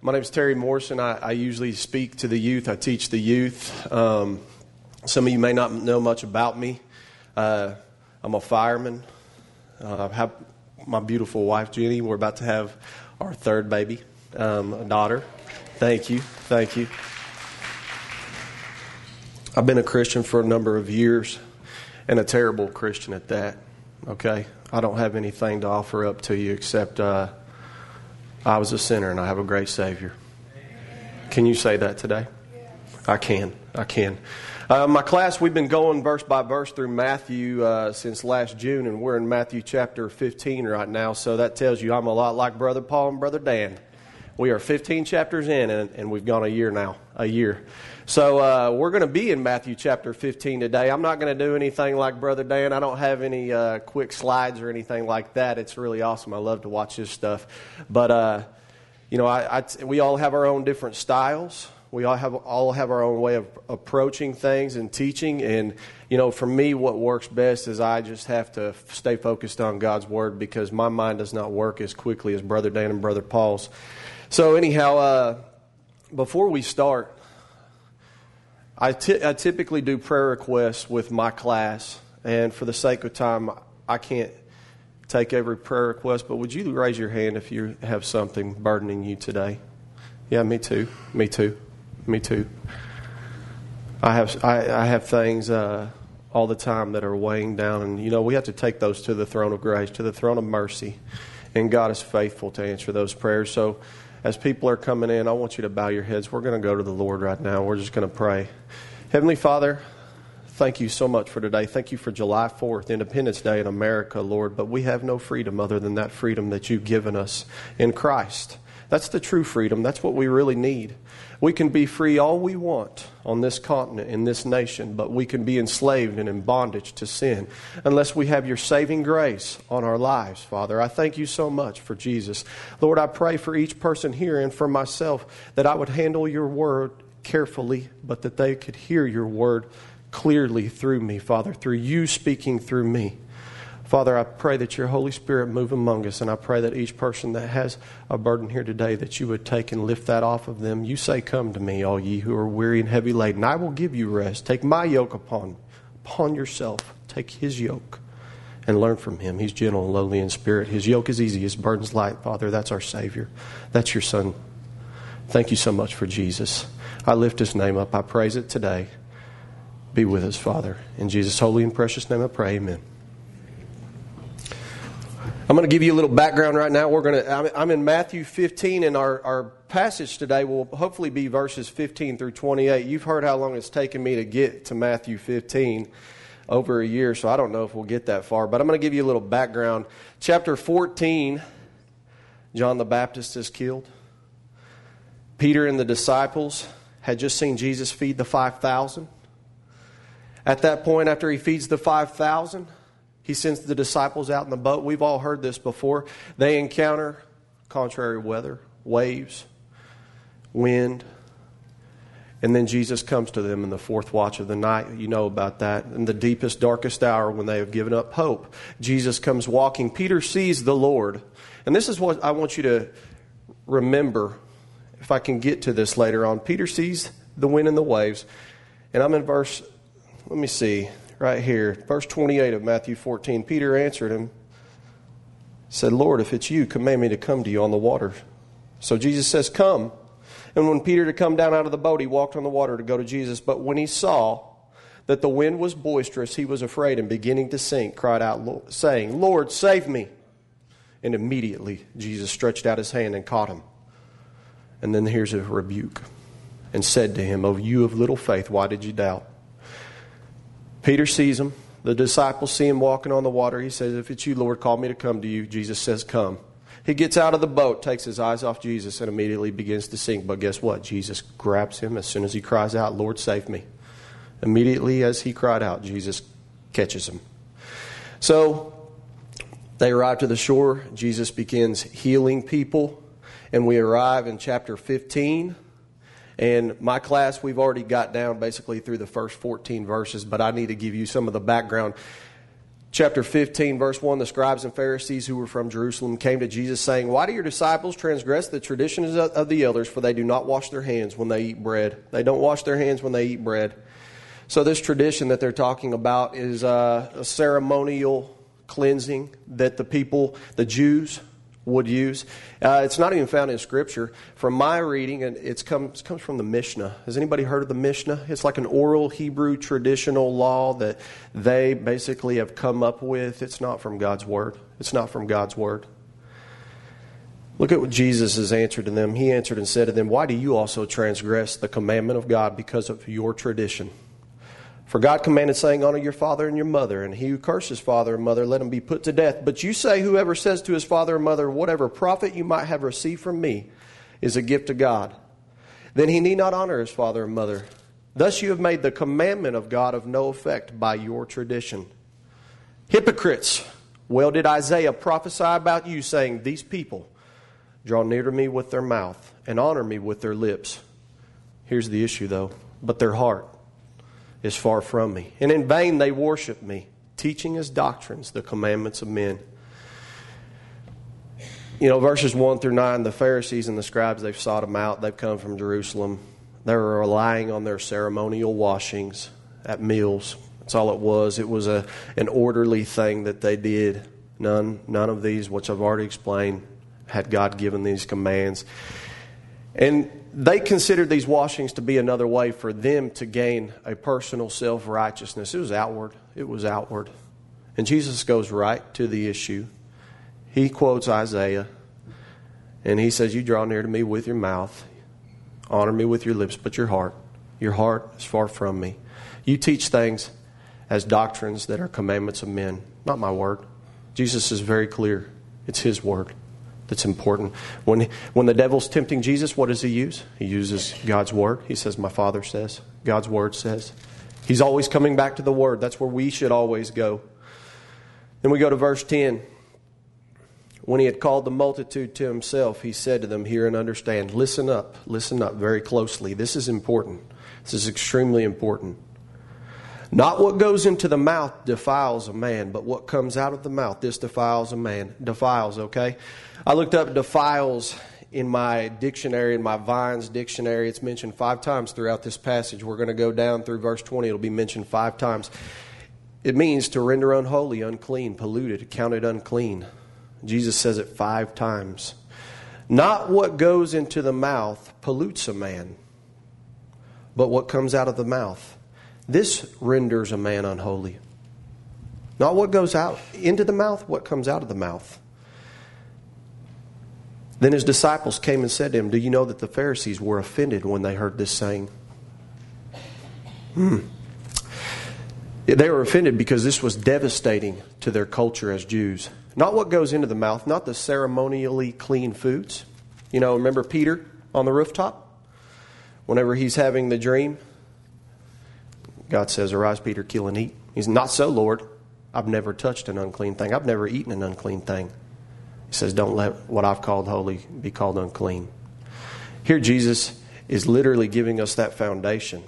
My name is Terry Morrison. I, I, usually speak to the youth. I teach the youth. Um, some of you may not know much about me. Uh, I'm a fireman. Uh, I have my beautiful wife, Jenny. We're about to have our third baby, um, a daughter. Thank you. Thank you. I've been a Christian for a number of years and a terrible Christian at that. Okay? I don't have anything to offer up to you except uh, I was a sinner and I have a great Savior. Can you say that today? I can. I can. Uh, my class, we've been going verse by verse through Matthew uh, since last June, and we're in Matthew chapter 15 right now. So that tells you I'm a lot like Brother Paul and Brother Dan. We are 15 chapters in, and, and we've gone a year now. A year. So uh, we're going to be in Matthew chapter 15 today. I'm not going to do anything like Brother Dan. I don't have any uh, quick slides or anything like that. It's really awesome. I love to watch this stuff. But, uh, you know, I, I, we all have our own different styles. We all have all have our own way of approaching things and teaching. And you know, for me, what works best is I just have to stay focused on God's word because my mind does not work as quickly as Brother Dan and Brother Paul's. So anyhow, uh, before we start, I, t- I typically do prayer requests with my class, and for the sake of time, I can't take every prayer request. But would you raise your hand if you have something burdening you today? Yeah, me too. Me too. Me too. I have I, I have things uh, all the time that are weighing down, and you know we have to take those to the throne of grace, to the throne of mercy, and God is faithful to answer those prayers. So, as people are coming in, I want you to bow your heads. We're going to go to the Lord right now. We're just going to pray. Heavenly Father, thank you so much for today. Thank you for July 4th, Independence Day in America, Lord. But we have no freedom other than that freedom that you've given us in Christ. That's the true freedom. That's what we really need. We can be free all we want on this continent, in this nation, but we can be enslaved and in bondage to sin unless we have your saving grace on our lives, Father. I thank you so much for Jesus. Lord, I pray for each person here and for myself that I would handle your word carefully, but that they could hear your word clearly through me, Father, through you speaking through me. Father, I pray that your Holy Spirit move among us, and I pray that each person that has a burden here today, that you would take and lift that off of them. You say, Come to me, all ye who are weary and heavy laden. I will give you rest. Take my yoke upon, upon yourself. Take his yoke and learn from him. He's gentle and lowly in spirit. His yoke is easy, his burden's light. Father, that's our Savior. That's your Son. Thank you so much for Jesus. I lift his name up. I praise it today. Be with us, Father. In Jesus' holy and precious name I pray. Amen. I'm going to give you a little background right now. We're going to, I'm in Matthew 15, and our, our passage today will hopefully be verses 15 through 28. You've heard how long it's taken me to get to Matthew 15 over a year, so I don't know if we'll get that far, but I'm going to give you a little background. Chapter 14, John the Baptist is killed. Peter and the disciples had just seen Jesus feed the 5,000. At that point, after he feeds the 5,000, he sends the disciples out in the boat. We've all heard this before. They encounter contrary weather, waves, wind. And then Jesus comes to them in the fourth watch of the night. You know about that. In the deepest, darkest hour when they have given up hope, Jesus comes walking. Peter sees the Lord. And this is what I want you to remember, if I can get to this later on. Peter sees the wind and the waves. And I'm in verse, let me see, right here, verse 28 of Matthew 14. Peter answered him, said, Lord, if it's you, command me to come to you on the water. So Jesus says, Come. And when Peter to come down out of the boat, he walked on the water to go to Jesus. But when he saw that the wind was boisterous, he was afraid and beginning to sink, cried out, saying, Lord, save me. And immediately Jesus stretched out his hand and caught him. And then here's a rebuke and said to him, O you of little faith, why did you doubt? Peter sees him. The disciples see him walking on the water. He says, If it's you, Lord, call me to come to you. Jesus says, Come. He gets out of the boat, takes his eyes off Jesus, and immediately begins to sink. But guess what? Jesus grabs him as soon as he cries out, Lord, save me. Immediately as he cried out, Jesus catches him. So they arrive to the shore. Jesus begins healing people. And we arrive in chapter 15. And my class, we've already got down basically through the first 14 verses, but I need to give you some of the background. chapter 15, verse 1, the scribes and Pharisees who were from Jerusalem came to Jesus, saying, Why do your disciples transgress the traditions of the elders? For they do not wash their hands when they eat bread. They don't wash their hands when they eat bread. So, this tradition that they're talking about is uh, a ceremonial cleansing that the people, the Jews, would use. Uh, it's not even found in Scripture. From my reading, and it comes, comes from the Mishnah. Has anybody heard of the Mishnah? It's like an oral Hebrew traditional law that they basically have come up with. It's not from God's Word. It's not from God's Word. Look at what Jesus has answered to them. He answered and said to them, Why do you also transgress the commandment of God because of your tradition? For God commanded, saying, Honor your father and your mother, and he who curses father and mother, let him be put to death. But you say, Whoever says to his father or mother, Whatever profit you might have received from me is a gift to God, then he need not honor his father and mother. Thus you have made the commandment of God of no effect by your tradition. Hypocrites! Well did Isaiah prophesy about you, saying, These people draw near to me with their mouth and honor me with their lips. Here's the issue, though, but their heart is far from me. And in vain they worship me, teaching as doctrines the commandments of men. You know, verses 1 through 9, the Pharisees and the scribes, they've sought them out. They've come from Jerusalem. They're relying on their ceremonial washings at meals. That's all it was. It was a, an orderly thing that they did. None, none of these, which I've already explained, had God given these commands. And they considered these washings to be another way for them to gain a personal self righteousness. It was outward. It was outward. And Jesus goes right to the issue. He quotes Isaiah and he says, You draw near to me with your mouth, honor me with your lips, but your heart, your heart is far from me. You teach things as doctrines that are commandments of men, not my word. Jesus is very clear. It's his word that's important. When, when the devil's tempting Jesus, what does he use? He uses God's word. He says, My Father says, God's word says. He's always coming back to the word. That's where we should always go. Then we go to verse 10. When he had called the multitude to himself, he said to them, Hear and understand. Listen up. Listen up very closely. This is important. This is extremely important. Not what goes into the mouth defiles a man, but what comes out of the mouth, this defiles a man. Defiles, okay? I looked up defiles in my dictionary, in my Vines dictionary. It's mentioned five times throughout this passage. We're going to go down through verse 20. It'll be mentioned five times. It means to render unholy, unclean, polluted, counted unclean. Jesus says it five times. Not what goes into the mouth pollutes a man, but what comes out of the mouth. This renders a man unholy. Not what goes out into the mouth, what comes out of the mouth. Then his disciples came and said to him, Do you know that the Pharisees were offended when they heard this saying? Hmm. They were offended because this was devastating to their culture as Jews. Not what goes into the mouth, not the ceremonially clean foods. You know, remember Peter on the rooftop? Whenever he's having the dream, God says, Arise, Peter, kill and eat. He's not so, Lord. I've never touched an unclean thing. I've never eaten an unclean thing. He says, Don't let what I've called holy be called unclean. Here, Jesus is literally giving us that foundation.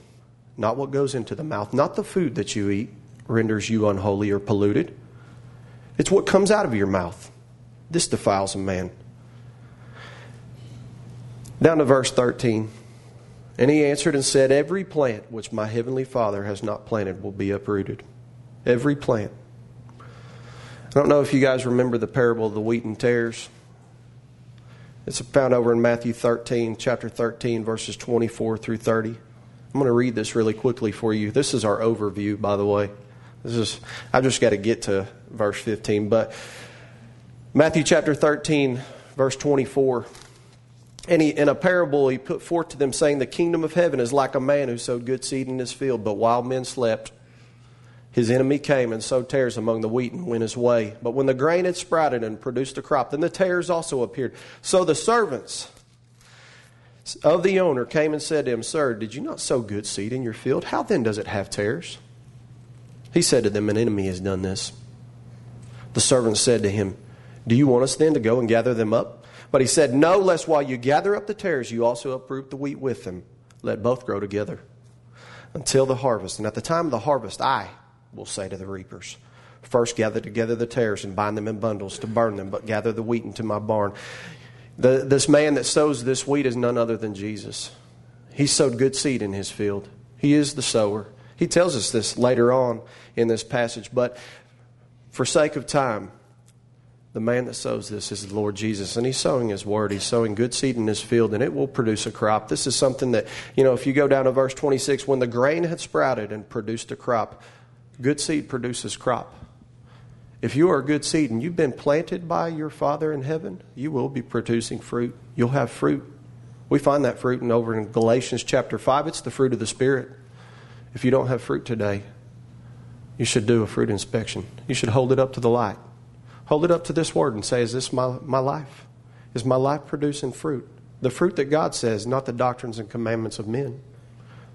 Not what goes into the mouth, not the food that you eat renders you unholy or polluted. It's what comes out of your mouth. This defiles a man. Down to verse 13. And he answered and said, Every plant which my heavenly Father has not planted will be uprooted. Every plant. I don't know if you guys remember the parable of the wheat and tares. It's found over in Matthew 13, chapter 13, verses 24 through 30. I'm going to read this really quickly for you. This is our overview, by the way. This is I just got to get to verse 15, but Matthew chapter 13, verse 24. And he, in a parable, he put forth to them, saying, The kingdom of heaven is like a man who sowed good seed in his field, but while men slept, his enemy came and sowed tares among the wheat and went his way. But when the grain had sprouted and produced a crop, then the tares also appeared. So the servants of the owner came and said to him, Sir, did you not sow good seed in your field? How then does it have tares? He said to them, An enemy has done this. The servants said to him, Do you want us then to go and gather them up? But he said, No, lest while you gather up the tares, you also uproot the wheat with them. Let both grow together until the harvest. And at the time of the harvest, I will say to the reapers, First, gather together the tares and bind them in bundles to burn them, but gather the wheat into my barn. The, this man that sows this wheat is none other than Jesus. He sowed good seed in his field. He is the sower. He tells us this later on in this passage, but for sake of time, the man that sows this is the Lord Jesus, and he's sowing his word. He's sowing good seed in his field, and it will produce a crop. This is something that, you know, if you go down to verse 26, when the grain had sprouted and produced a crop, good seed produces crop. If you are a good seed and you've been planted by your Father in heaven, you will be producing fruit. You'll have fruit. We find that fruit in over in Galatians chapter 5. It's the fruit of the Spirit. If you don't have fruit today, you should do a fruit inspection. You should hold it up to the light. Hold it up to this word and say, Is this my, my life? Is my life producing fruit? The fruit that God says, not the doctrines and commandments of men.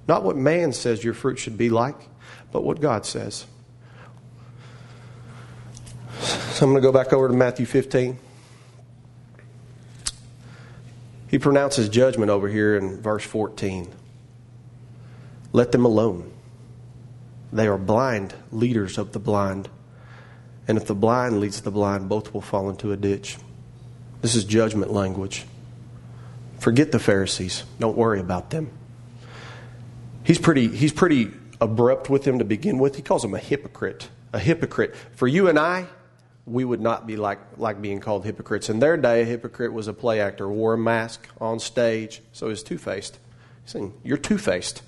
Not what man says your fruit should be like, but what God says. So I'm going to go back over to Matthew 15. He pronounces judgment over here in verse 14. Let them alone. They are blind leaders of the blind. And if the blind leads the blind, both will fall into a ditch. This is judgment language. Forget the Pharisees. Don't worry about them. He's pretty, he's pretty abrupt with them to begin with. He calls them a hypocrite. A hypocrite. For you and I, we would not be like, like being called hypocrites. In their day, a hypocrite was a play actor, wore a mask on stage, so he's two faced. He's saying, You're two faced.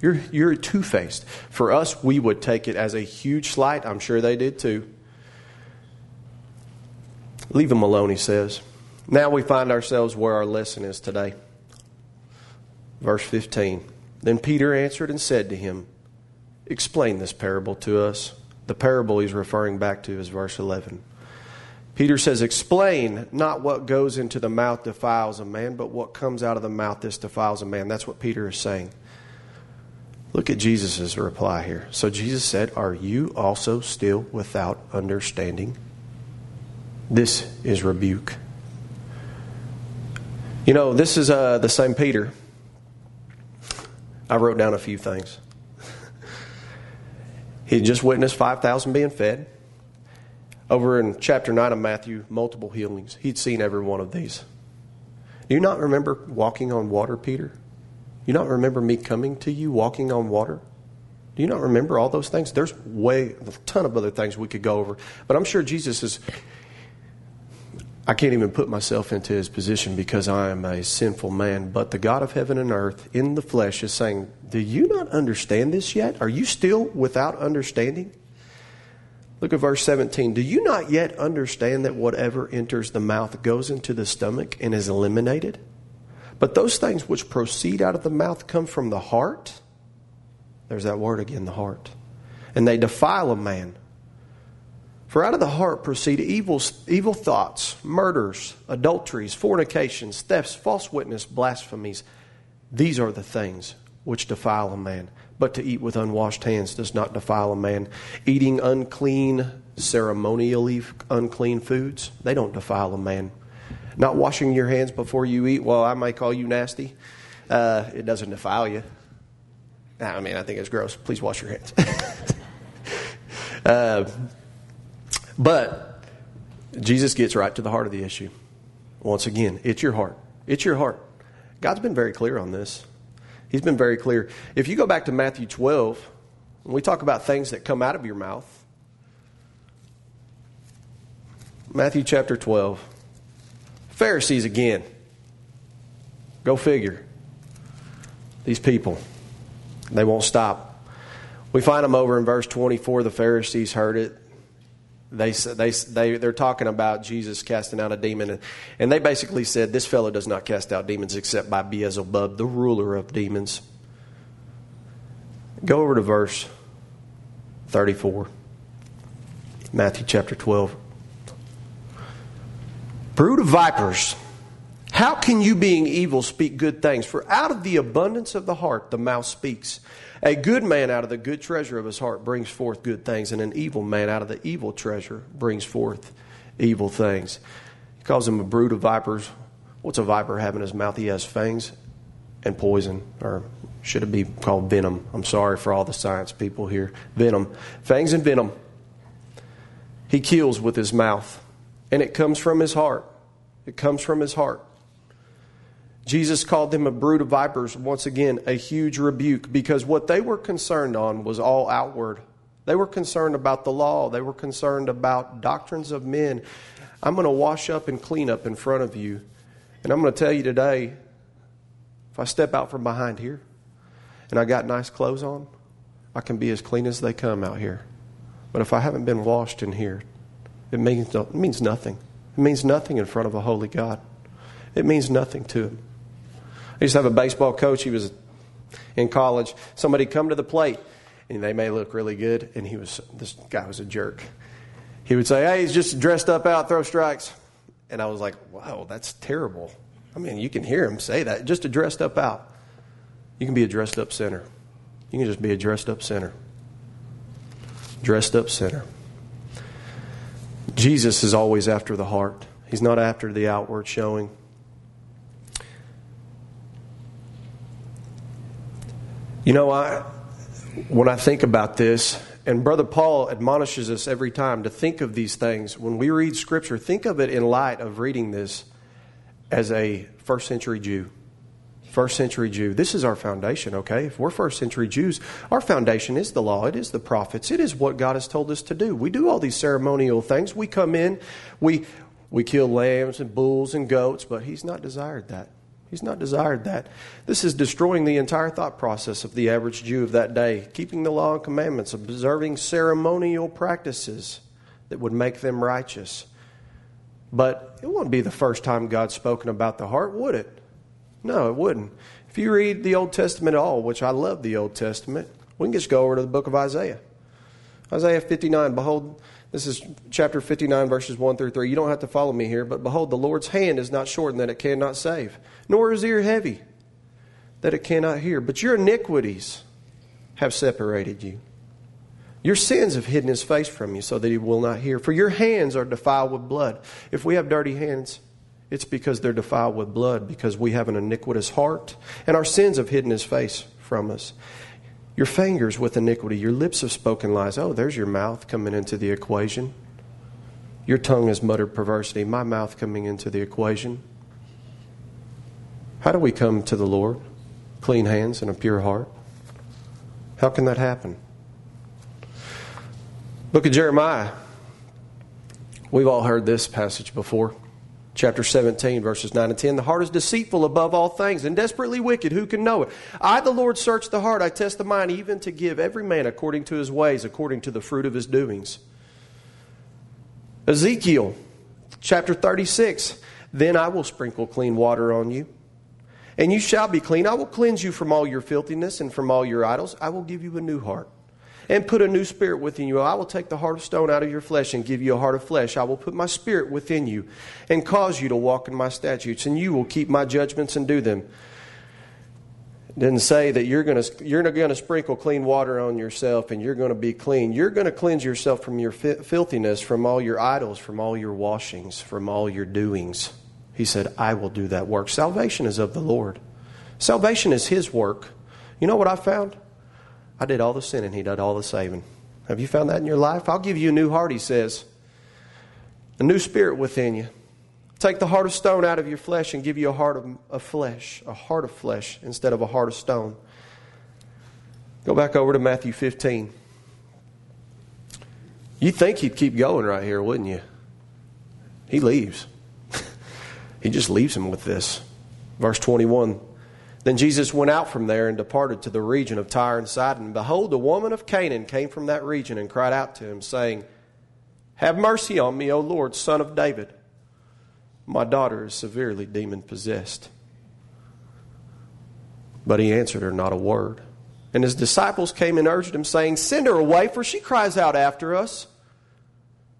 You're, you're two faced. For us, we would take it as a huge slight. I'm sure they did too. Leave him alone, he says. Now we find ourselves where our lesson is today. Verse 15. Then Peter answered and said to him, Explain this parable to us. The parable he's referring back to is verse 11. Peter says, Explain not what goes into the mouth defiles a man, but what comes out of the mouth this defiles a man. That's what Peter is saying. Look at Jesus' reply here. So Jesus said, Are you also still without understanding? This is rebuke. You know, this is uh, the same Peter. I wrote down a few things. he just witnessed 5,000 being fed. Over in chapter 9 of Matthew, multiple healings. He'd seen every one of these. Do you not remember walking on water, Peter? You not remember me coming to you walking on water? Do you not remember all those things? There's way a ton of other things we could go over, but I'm sure Jesus is. I can't even put myself into his position because I am a sinful man. But the God of heaven and earth in the flesh is saying, Do you not understand this yet? Are you still without understanding? Look at verse 17. Do you not yet understand that whatever enters the mouth goes into the stomach and is eliminated? But those things which proceed out of the mouth come from the heart. There's that word again, the heart. And they defile a man. For out of the heart proceed evil, evil thoughts, murders, adulteries, fornications, thefts, false witness, blasphemies. These are the things which defile a man. But to eat with unwashed hands does not defile a man. Eating unclean, ceremonially unclean foods, they don't defile a man. Not washing your hands before you eat, well, I might call you nasty. Uh, it doesn't defile you. I mean, I think it's gross. Please wash your hands. uh, but Jesus gets right to the heart of the issue. Once again, it's your heart. It's your heart. God's been very clear on this. He's been very clear. If you go back to Matthew 12, we talk about things that come out of your mouth. Matthew chapter 12. Pharisees again. Go figure. These people, they won't stop. We find them over in verse 24. The Pharisees heard it. They, they, they, they're talking about Jesus casting out a demon. And, and they basically said, This fellow does not cast out demons except by Beelzebub, the ruler of demons. Go over to verse 34, Matthew chapter 12. Brood of vipers, how can you, being evil, speak good things? For out of the abundance of the heart, the mouth speaks. A good man out of the good treasure of his heart brings forth good things, and an evil man out of the evil treasure brings forth evil things. He calls him a brood of vipers. What's a viper have in his mouth? He has fangs and poison, or should it be called venom? I'm sorry for all the science people here. Venom. Fangs and venom. He kills with his mouth, and it comes from his heart. It comes from his heart. Jesus called them a brood of vipers, once again, a huge rebuke, because what they were concerned on was all outward. They were concerned about the law, they were concerned about doctrines of men. I'm going to wash up and clean up in front of you. And I'm going to tell you today if I step out from behind here and I got nice clothes on, I can be as clean as they come out here. But if I haven't been washed in here, it means, it means nothing. It means nothing in front of a holy God. It means nothing to him. I used to have a baseball coach. He was in college. Somebody come to the plate, and they may look really good, and he was this guy was a jerk. He would say, "Hey, he's just dressed up out, throw strikes," and I was like, "Wow, that's terrible." I mean, you can hear him say that. Just a dressed up out. You can be a dressed up sinner. You can just be a dressed up sinner. Dressed up sinner. Jesus is always after the heart. He's not after the outward showing. You know, I when I think about this, and Brother Paul admonishes us every time to think of these things. When we read Scripture, think of it in light of reading this as a first century Jew. First century Jew. This is our foundation, okay? If we're first century Jews, our foundation is the law, it is the prophets, it is what God has told us to do. We do all these ceremonial things. We come in, we, we kill lambs and bulls and goats, but He's not desired that. He's not desired that. This is destroying the entire thought process of the average Jew of that day, keeping the law and commandments, observing ceremonial practices that would make them righteous. But it wouldn't be the first time God's spoken about the heart, would it? No, it wouldn't. If you read the Old Testament at all, which I love the Old Testament, we can just go over to the book of Isaiah. Isaiah 59, behold, this is chapter 59, verses 1 through 3. You don't have to follow me here, but behold, the Lord's hand is not shortened that it cannot save, nor is ear heavy that it cannot hear. But your iniquities have separated you. Your sins have hidden his face from you so that he will not hear. For your hands are defiled with blood. If we have dirty hands, it's because they're defiled with blood, because we have an iniquitous heart, and our sins have hidden his face from us. Your fingers with iniquity, your lips have spoken lies. Oh, there's your mouth coming into the equation. Your tongue has muttered perversity, my mouth coming into the equation. How do we come to the Lord? Clean hands and a pure heart. How can that happen? Book of Jeremiah. We've all heard this passage before. Chapter 17, verses 9 and 10. The heart is deceitful above all things and desperately wicked. Who can know it? I, the Lord, search the heart. I test the mind, even to give every man according to his ways, according to the fruit of his doings. Ezekiel, chapter 36. Then I will sprinkle clean water on you, and you shall be clean. I will cleanse you from all your filthiness and from all your idols. I will give you a new heart and put a new spirit within you. I will take the heart of stone out of your flesh and give you a heart of flesh. I will put my spirit within you and cause you to walk in my statutes, and you will keep my judgments and do them. Didn't say that you're going to you're going to sprinkle clean water on yourself and you're going to be clean. You're going to cleanse yourself from your filthiness, from all your idols, from all your washings, from all your doings. He said, "I will do that work." Salvation is of the Lord. Salvation is His work. You know what I found? I did all the sinning, he did all the saving. Have you found that in your life? I'll give you a new heart, he says. A new spirit within you. Take the heart of stone out of your flesh and give you a heart of, of flesh, a heart of flesh instead of a heart of stone. Go back over to Matthew 15. You'd think he'd keep going right here, wouldn't you? He leaves. he just leaves him with this. Verse 21 then Jesus went out from there and departed to the region of Tyre and Sidon. And behold, a woman of Canaan came from that region and cried out to him, saying, Have mercy on me, O Lord, son of David. My daughter is severely demon possessed. But he answered her not a word. And his disciples came and urged him, saying, Send her away, for she cries out after us.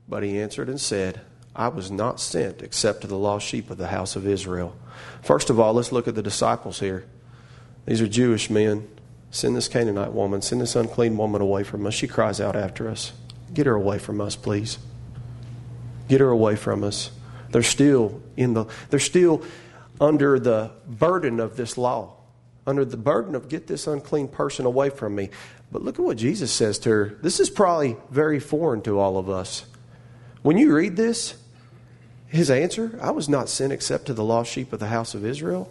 But he answered and said, I was not sent except to the lost sheep of the house of Israel. First of all, let's look at the disciples here. These are Jewish men. Send this Canaanite woman, send this unclean woman away from us. She cries out after us. Get her away from us, please. Get her away from us. They're still in the they're still under the burden of this law. Under the burden of get this unclean person away from me. But look at what Jesus says to her. This is probably very foreign to all of us. When you read this, his answer, I was not sent except to the lost sheep of the house of Israel.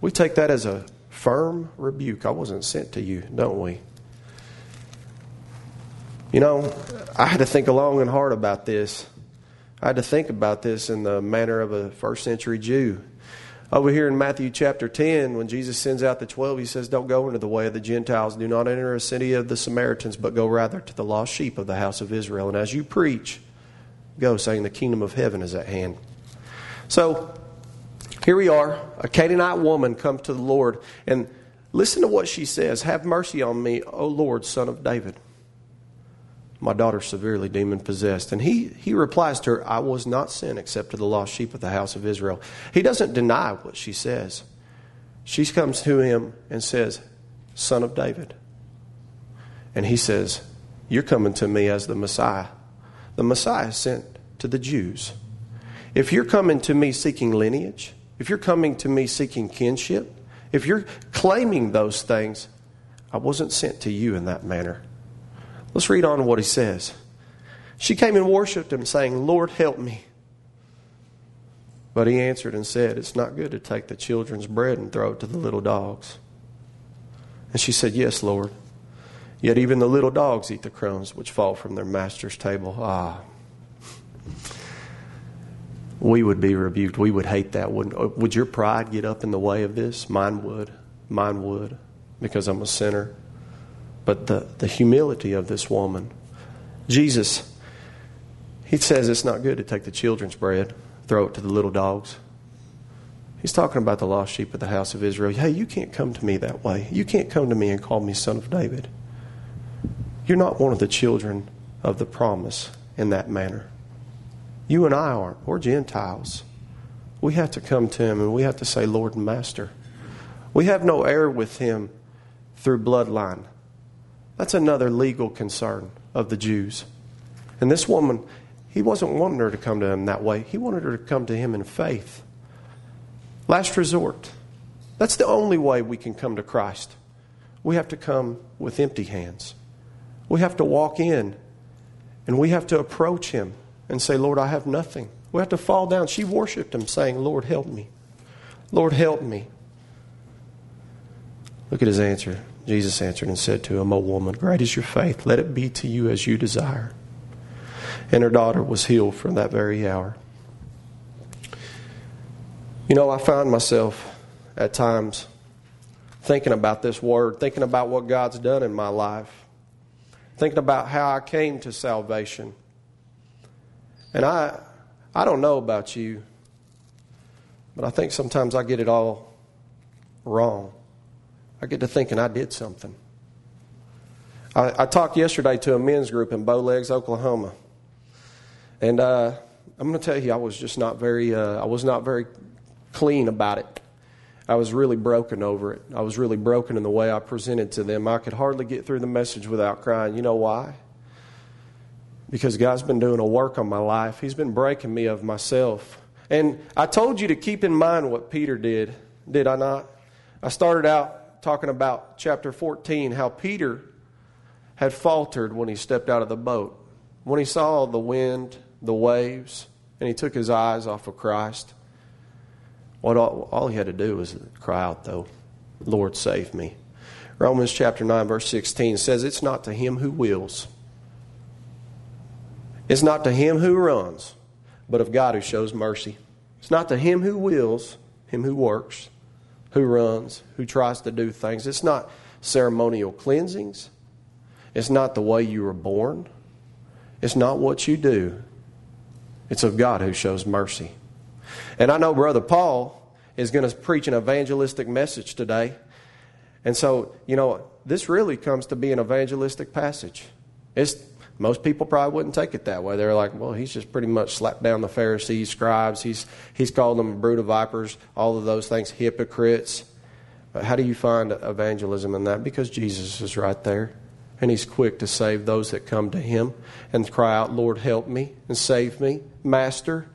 We take that as a firm rebuke. I wasn't sent to you, don't we? You know, I had to think long and hard about this. I had to think about this in the manner of a first century Jew. Over here in Matthew chapter 10, when Jesus sends out the 12, he says, Don't go into the way of the Gentiles. Do not enter a city of the Samaritans, but go rather to the lost sheep of the house of Israel. And as you preach, go, saying, The kingdom of heaven is at hand. So, here we are. A Canaanite woman comes to the Lord, and listen to what she says Have mercy on me, O Lord, son of David my daughter severely demon possessed. And he, he replies to her, I was not sent except to the lost sheep of the house of Israel. He doesn't deny what she says. She comes to him and says, Son of David. And he says, You're coming to me as the Messiah. The Messiah is sent to the Jews. If you're coming to me seeking lineage, if you're coming to me seeking kinship, if you're claiming those things, I wasn't sent to you in that manner. Let's read on what he says. She came and worshiped him, saying, Lord, help me. But he answered and said, It's not good to take the children's bread and throw it to the little dogs. And she said, Yes, Lord. Yet even the little dogs eat the crumbs which fall from their master's table. Ah. We would be rebuked. We would hate that. Wouldn't, uh, would your pride get up in the way of this? Mine would. Mine would. Because I'm a sinner but the, the humility of this woman. Jesus, he says it's not good to take the children's bread, throw it to the little dogs. He's talking about the lost sheep of the house of Israel. Hey, you can't come to me that way. You can't come to me and call me son of David. You're not one of the children of the promise in that manner. You and I aren't. We're Gentiles. We have to come to him and we have to say, Lord and Master. We have no heir with him through bloodline. That's another legal concern of the Jews. And this woman, he wasn't wanting her to come to him that way. He wanted her to come to him in faith. Last resort. That's the only way we can come to Christ. We have to come with empty hands. We have to walk in and we have to approach him and say, Lord, I have nothing. We have to fall down. She worshiped him, saying, Lord, help me. Lord, help me. Look at his answer. Jesus answered and said to him, O woman, great is your faith. Let it be to you as you desire. And her daughter was healed from that very hour. You know, I find myself at times thinking about this word, thinking about what God's done in my life, thinking about how I came to salvation. And I, I don't know about you, but I think sometimes I get it all wrong. I get to thinking I did something. I, I talked yesterday to a men's group in Bowlegs, Oklahoma, and uh, I'm going to tell you, I was just not very, uh, I was not very clean about it. I was really broken over it. I was really broken in the way I presented to them. I could hardly get through the message without crying. You know why? Because God's been doing a work on my life. He's been breaking me of myself. And I told you to keep in mind what Peter did, did I not? I started out talking about chapter 14, how Peter had faltered when he stepped out of the boat. When he saw the wind, the waves, and he took his eyes off of Christ, what all, all he had to do was cry out, though, Lord, save me. Romans chapter 9, verse 16 says, It's not to him who wills, it's not to him who runs, but of God who shows mercy. It's not to him who wills, him who works, who runs, who tries to do things. It's not ceremonial cleansings. It's not the way you were born. It's not what you do. It's of God who shows mercy. And I know Brother Paul is going to preach an evangelistic message today. And so, you know, this really comes to be an evangelistic passage. It's most people probably wouldn't take it that way. They're like, well, he's just pretty much slapped down the Pharisees, scribes. He's, he's called them a brood of vipers, all of those things, hypocrites. But how do you find evangelism in that? Because Jesus is right there. And he's quick to save those that come to him and cry out, Lord, help me and save me. Master,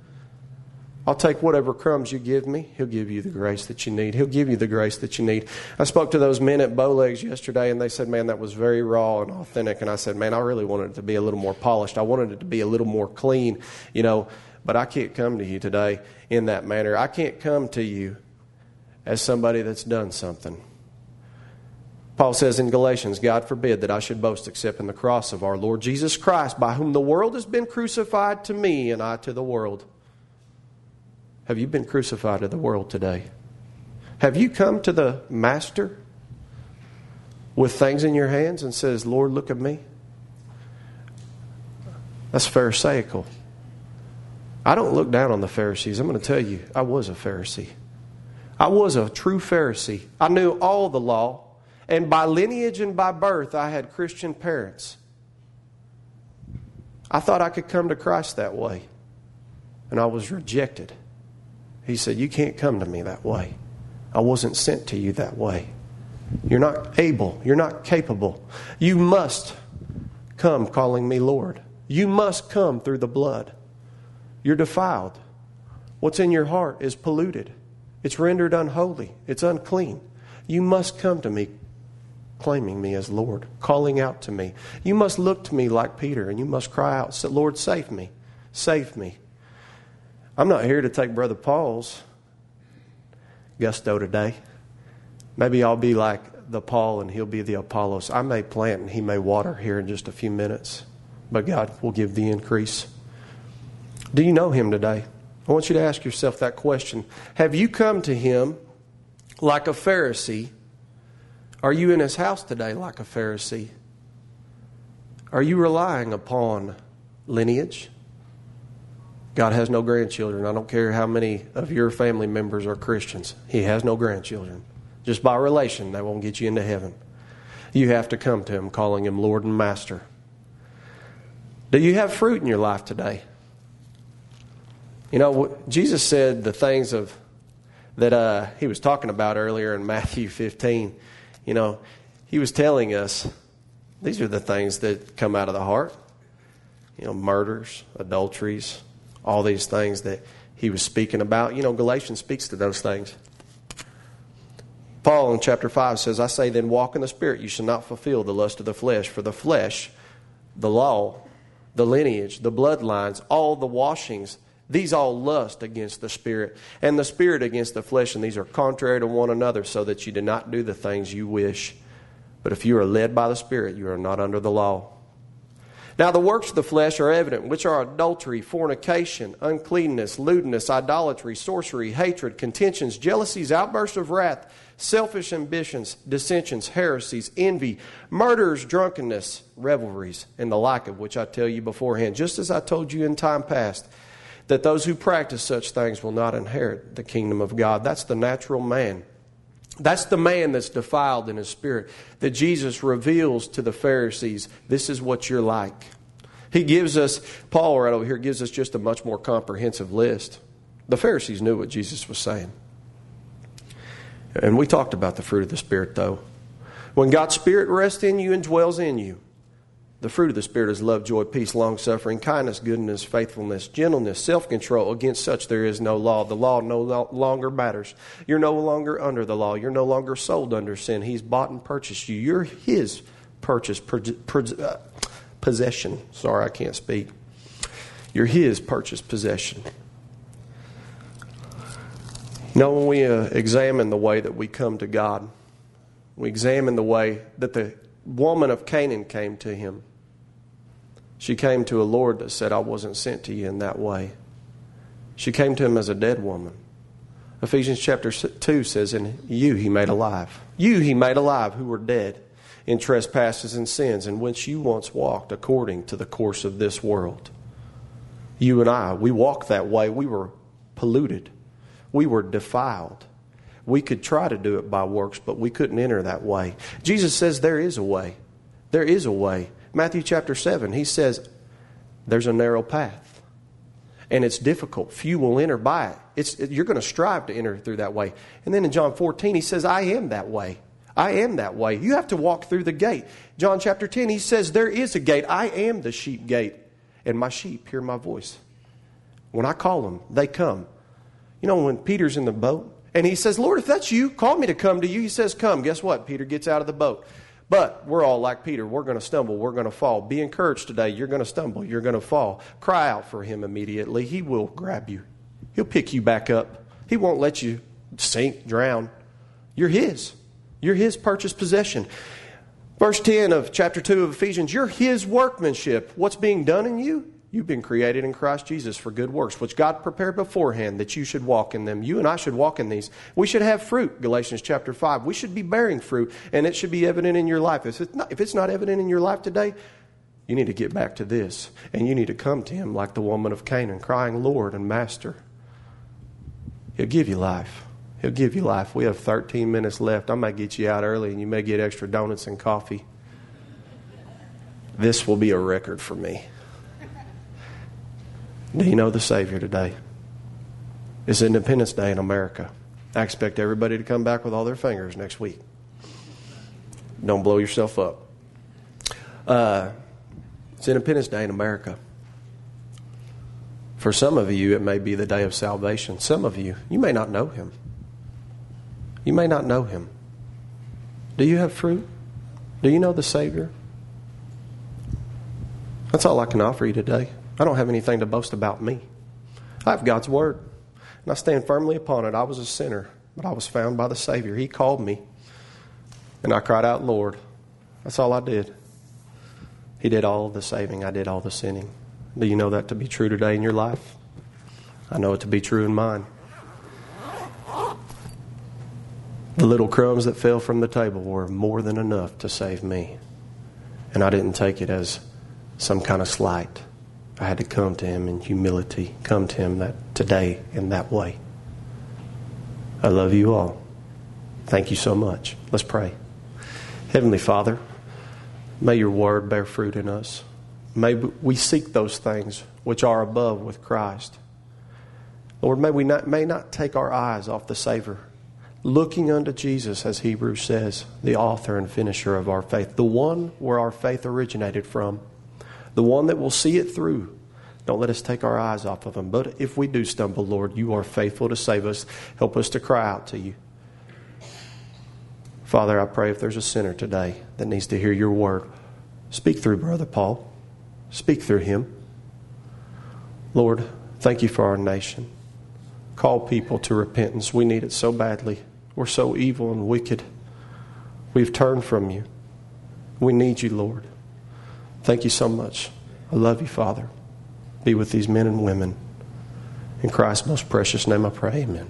I'll take whatever crumbs you give me. He'll give you the grace that you need. He'll give you the grace that you need. I spoke to those men at Bowlegs yesterday, and they said, Man, that was very raw and authentic. And I said, Man, I really wanted it to be a little more polished. I wanted it to be a little more clean, you know. But I can't come to you today in that manner. I can't come to you as somebody that's done something. Paul says in Galatians, God forbid that I should boast except in the cross of our Lord Jesus Christ, by whom the world has been crucified to me and I to the world. Have you been crucified to the world today? Have you come to the Master with things in your hands and says, Lord, look at me? That's Pharisaical. I don't look down on the Pharisees. I'm going to tell you, I was a Pharisee. I was a true Pharisee. I knew all the law, and by lineage and by birth, I had Christian parents. I thought I could come to Christ that way, and I was rejected. He said, You can't come to me that way. I wasn't sent to you that way. You're not able. You're not capable. You must come calling me Lord. You must come through the blood. You're defiled. What's in your heart is polluted. It's rendered unholy. It's unclean. You must come to me claiming me as Lord, calling out to me. You must look to me like Peter and you must cry out, Lord, save me. Save me. I'm not here to take Brother Paul's gusto today. Maybe I'll be like the Paul and he'll be the Apollos. I may plant and he may water here in just a few minutes, but God will give the increase. Do you know him today? I want you to ask yourself that question. Have you come to him like a Pharisee? Are you in his house today like a Pharisee? Are you relying upon lineage? God has no grandchildren. I don't care how many of your family members are Christians. He has no grandchildren. Just by relation, that won't get you into heaven. You have to come to Him, calling Him Lord and Master. Do you have fruit in your life today? You know, Jesus said the things of that uh, He was talking about earlier in Matthew 15. You know, He was telling us these are the things that come out of the heart. You know, murders, adulteries, all these things that he was speaking about. You know, Galatians speaks to those things. Paul in chapter 5 says, I say then, walk in the Spirit. You shall not fulfill the lust of the flesh. For the flesh, the law, the lineage, the bloodlines, all the washings, these all lust against the Spirit, and the Spirit against the flesh, and these are contrary to one another, so that you do not do the things you wish. But if you are led by the Spirit, you are not under the law. Now, the works of the flesh are evident, which are adultery, fornication, uncleanness, lewdness, idolatry, sorcery, hatred, contentions, jealousies, outbursts of wrath, selfish ambitions, dissensions, heresies, envy, murders, drunkenness, revelries, and the like of which I tell you beforehand, just as I told you in time past, that those who practice such things will not inherit the kingdom of God. That's the natural man. That's the man that's defiled in his spirit that Jesus reveals to the Pharisees this is what you're like. He gives us, Paul right over here gives us just a much more comprehensive list. The Pharisees knew what Jesus was saying. And we talked about the fruit of the Spirit, though. When God's Spirit rests in you and dwells in you, the fruit of the Spirit is love, joy, peace, long suffering, kindness, goodness, faithfulness, gentleness, self control. Against such there is no law. The law no longer matters. You're no longer under the law. You're no longer sold under sin. He's bought and purchased you. You're His purchase, uh, possession. Sorry, I can't speak. You're His purchased possession. Now, when we uh, examine the way that we come to God, we examine the way that the woman of Canaan came to him. She came to a Lord that said, I wasn't sent to you in that way. She came to him as a dead woman. Ephesians chapter 2 says, In you he made alive. You he made alive who were dead in trespasses and sins, in which you once walked according to the course of this world. You and I, we walked that way. We were polluted, we were defiled. We could try to do it by works, but we couldn't enter that way. Jesus says there is a way. There is a way. Matthew chapter 7, he says, There's a narrow path. And it's difficult. Few will enter by it. It's, you're going to strive to enter through that way. And then in John 14, he says, I am that way. I am that way. You have to walk through the gate. John chapter 10, he says, There is a gate. I am the sheep gate, and my sheep hear my voice. When I call them, they come. You know, when Peter's in the boat and he says, Lord, if that's you, call me to come to you. He says, Come. Guess what? Peter gets out of the boat. But we're all like Peter. We're going to stumble. We're going to fall. Be encouraged today. You're going to stumble. You're going to fall. Cry out for him immediately. He will grab you, he'll pick you back up. He won't let you sink, drown. You're his. You're his purchased possession. Verse 10 of chapter 2 of Ephesians, you're his workmanship. What's being done in you? You've been created in Christ Jesus for good works, which God prepared beforehand that you should walk in them. You and I should walk in these. We should have fruit, Galatians chapter 5. We should be bearing fruit, and it should be evident in your life. If it's not, if it's not evident in your life today, you need to get back to this. And you need to come to Him like the woman of Canaan, crying, Lord and Master. He'll give you life. He'll give you life. We have 13 minutes left. I might get you out early, and you may get extra donuts and coffee. This will be a record for me. Do you know the Savior today? It's Independence Day in America. I expect everybody to come back with all their fingers next week. Don't blow yourself up. Uh, it's Independence Day in America. For some of you, it may be the day of salvation. Some of you, you may not know him. You may not know him. Do you have fruit? Do you know the Savior? That's all I can offer you today. I don't have anything to boast about me. I have God's Word, and I stand firmly upon it. I was a sinner, but I was found by the Savior. He called me, and I cried out, Lord. That's all I did. He did all the saving, I did all the sinning. Do you know that to be true today in your life? I know it to be true in mine. The little crumbs that fell from the table were more than enough to save me. And I didn't take it as some kind of slight. I had to come to him in humility, come to him that today in that way. I love you all. Thank you so much. Let's pray. Heavenly Father, may your word bear fruit in us. May we seek those things which are above with Christ. Lord, may we not, may not take our eyes off the Savior, looking unto Jesus, as Hebrews says, the author and finisher of our faith, the one where our faith originated from the one that will see it through. Don't let us take our eyes off of him. But if we do stumble, Lord, you are faithful to save us. Help us to cry out to you. Father, I pray if there's a sinner today that needs to hear your word, speak through Brother Paul. Speak through him. Lord, thank you for our nation. Call people to repentance. We need it so badly. We're so evil and wicked. We've turned from you. We need you, Lord. Thank you so much. I love you, Father. Be with these men and women. In Christ's most precious name I pray, amen.